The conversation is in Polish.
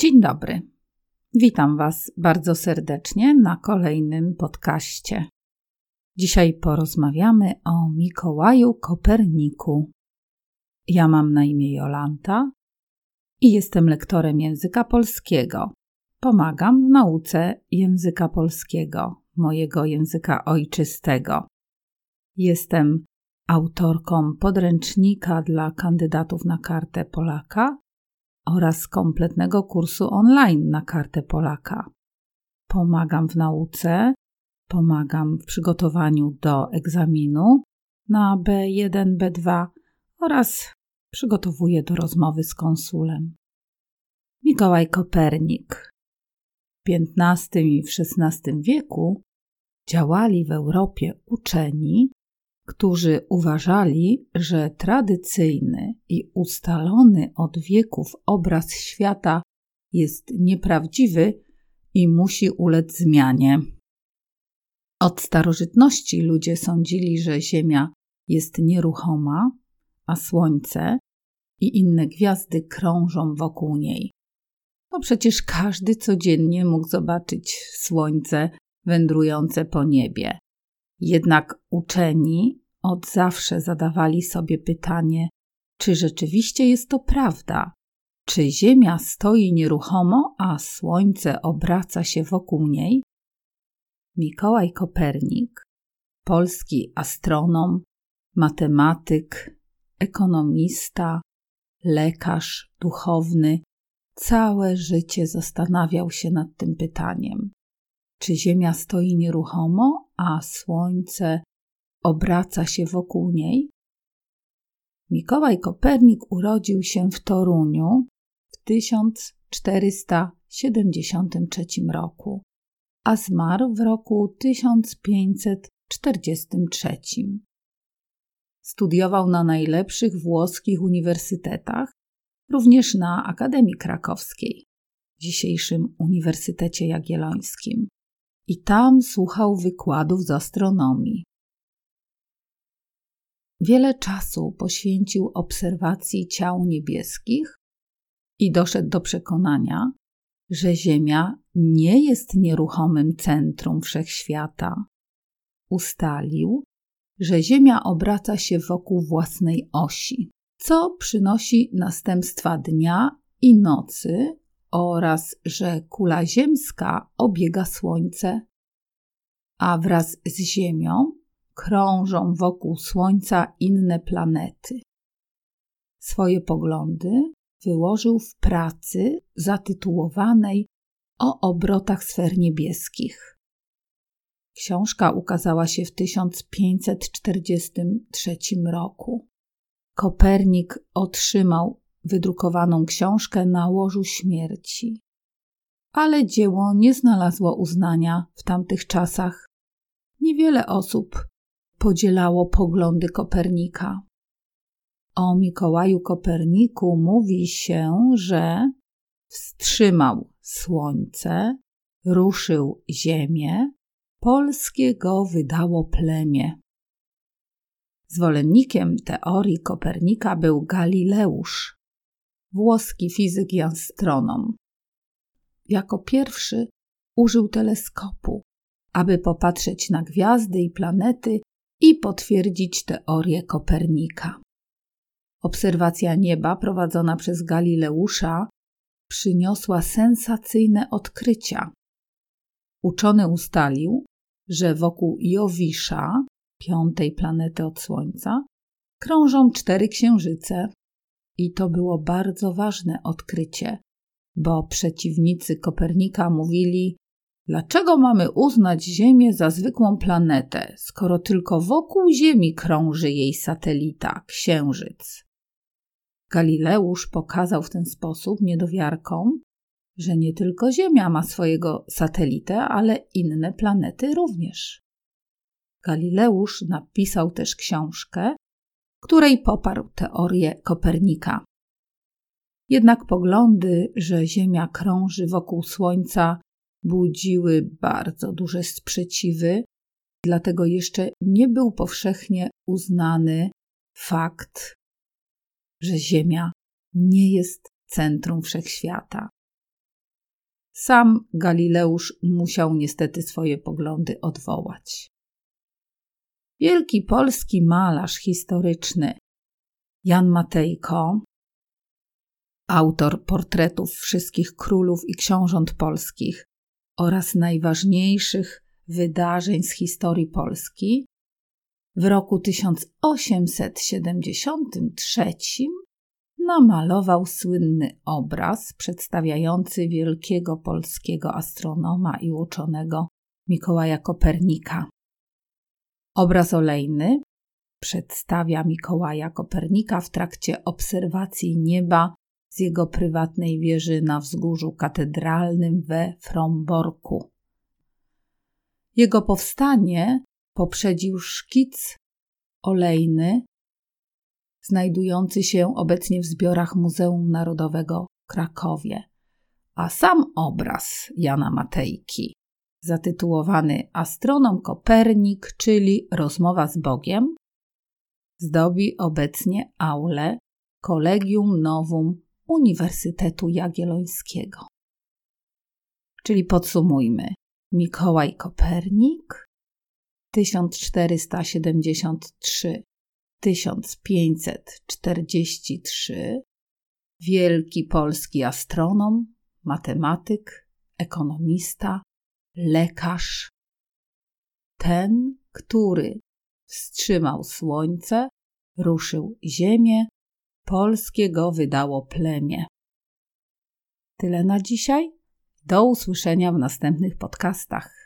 Dzień dobry. Witam Was bardzo serdecznie na kolejnym podcaście. Dzisiaj porozmawiamy o Mikołaju Koperniku. Ja mam na imię Jolanta i jestem lektorem języka polskiego. Pomagam w nauce języka polskiego, mojego języka ojczystego. Jestem autorką podręcznika dla kandydatów na kartę Polaka oraz kompletnego kursu online na kartę Polaka. Pomagam w nauce, pomagam w przygotowaniu do egzaminu na B1, B2 oraz przygotowuję do rozmowy z konsulem. Mikołaj Kopernik. W XV i XVI wieku działali w Europie uczeni, którzy uważali, że tradycyjny i ustalony od wieków obraz świata jest nieprawdziwy i musi ulec zmianie. Od starożytności ludzie sądzili, że Ziemia jest nieruchoma, a Słońce i inne gwiazdy krążą wokół niej. Bo przecież każdy codziennie mógł zobaczyć Słońce wędrujące po niebie. Jednak uczeni od zawsze zadawali sobie pytanie, czy rzeczywiście jest to prawda? Czy Ziemia stoi nieruchomo, a Słońce obraca się wokół niej? Mikołaj Kopernik, polski astronom, matematyk, ekonomista, lekarz duchowny, całe życie zastanawiał się nad tym pytaniem. Czy Ziemia stoi nieruchomo, a Słońce obraca się wokół niej? Mikołaj Kopernik urodził się w Toruniu w 1473 roku, a zmarł w roku 1543. Studiował na najlepszych włoskich uniwersytetach, również na Akademii Krakowskiej, dzisiejszym Uniwersytecie Jagiellońskim. I tam słuchał wykładów z astronomii. Wiele czasu poświęcił obserwacji ciał niebieskich i doszedł do przekonania, że Ziemia nie jest nieruchomym centrum wszechświata. Ustalił, że Ziemia obraca się wokół własnej osi, co przynosi następstwa dnia i nocy oraz że kula ziemska obiega Słońce, a wraz z Ziemią krążą wokół Słońca inne planety. Swoje poglądy wyłożył w pracy zatytułowanej O obrotach sfer niebieskich. Książka ukazała się w 1543 roku. Kopernik otrzymał wydrukowaną książkę na łożu śmierci. Ale dzieło nie znalazło uznania w tamtych czasach. Niewiele osób podzielało poglądy Kopernika. O Mikołaju Koperniku mówi się, że wstrzymał słońce, ruszył ziemię, polskie go wydało plemię. Zwolennikiem teorii Kopernika był Galileusz, włoski fizyk i astronom. Jako pierwszy użył teleskopu, aby popatrzeć na gwiazdy i planety i potwierdzić teorię Kopernika. Obserwacja nieba prowadzona przez Galileusza przyniosła sensacyjne odkrycia. Uczony ustalił, że wokół Jowisza, piątej planety od Słońca, krążą cztery księżyce. I to było bardzo ważne odkrycie, bo przeciwnicy Kopernika mówili, Dlaczego mamy uznać Ziemię za zwykłą planetę, skoro tylko wokół Ziemi krąży jej satelita, Księżyc? Galileusz pokazał w ten sposób niedowiarkom, że nie tylko Ziemia ma swojego satelitę, ale inne planety również. Galileusz napisał też książkę, której poparł teorię Kopernika. Jednak poglądy, że Ziemia krąży wokół Słońca, budziły bardzo duże sprzeciwy, dlatego jeszcze nie był powszechnie uznany fakt, że Ziemia nie jest centrum wszechświata. Sam Galileusz musiał niestety swoje poglądy odwołać. Wielki polski malarz historyczny Jan Matejko, autor portretów wszystkich królów i książąt polskich oraz najważniejszych wydarzeń z historii Polski, w roku 1873 namalował słynny obraz przedstawiający wielkiego polskiego astronoma i uczonego Mikołaja Kopernika. Obraz olejny przedstawia Mikołaja Kopernika w trakcie obserwacji nieba z jego prywatnej wieży na wzgórzu katedralnym we Fromborku. Jego powstanie poprzedził szkic olejny, znajdujący się obecnie w zbiorach Muzeum Narodowego w Krakowie, a sam obraz Jana Matejki, zatytułowany Astronom Kopernik, czyli Rozmowa z Bogiem, zdobi obecnie aulę Collegium Novum Uniwersytetu Jagiellońskiego. Czyli podsumujmy. Mikołaj Kopernik 1473 1543 wielki polski astronom, matematyk, ekonomista, lekarz. Ten, który wstrzymał słońce, ruszył ziemię, polskiego wydało plemię. Tyle na dzisiaj. Do usłyszenia w następnych podcastach.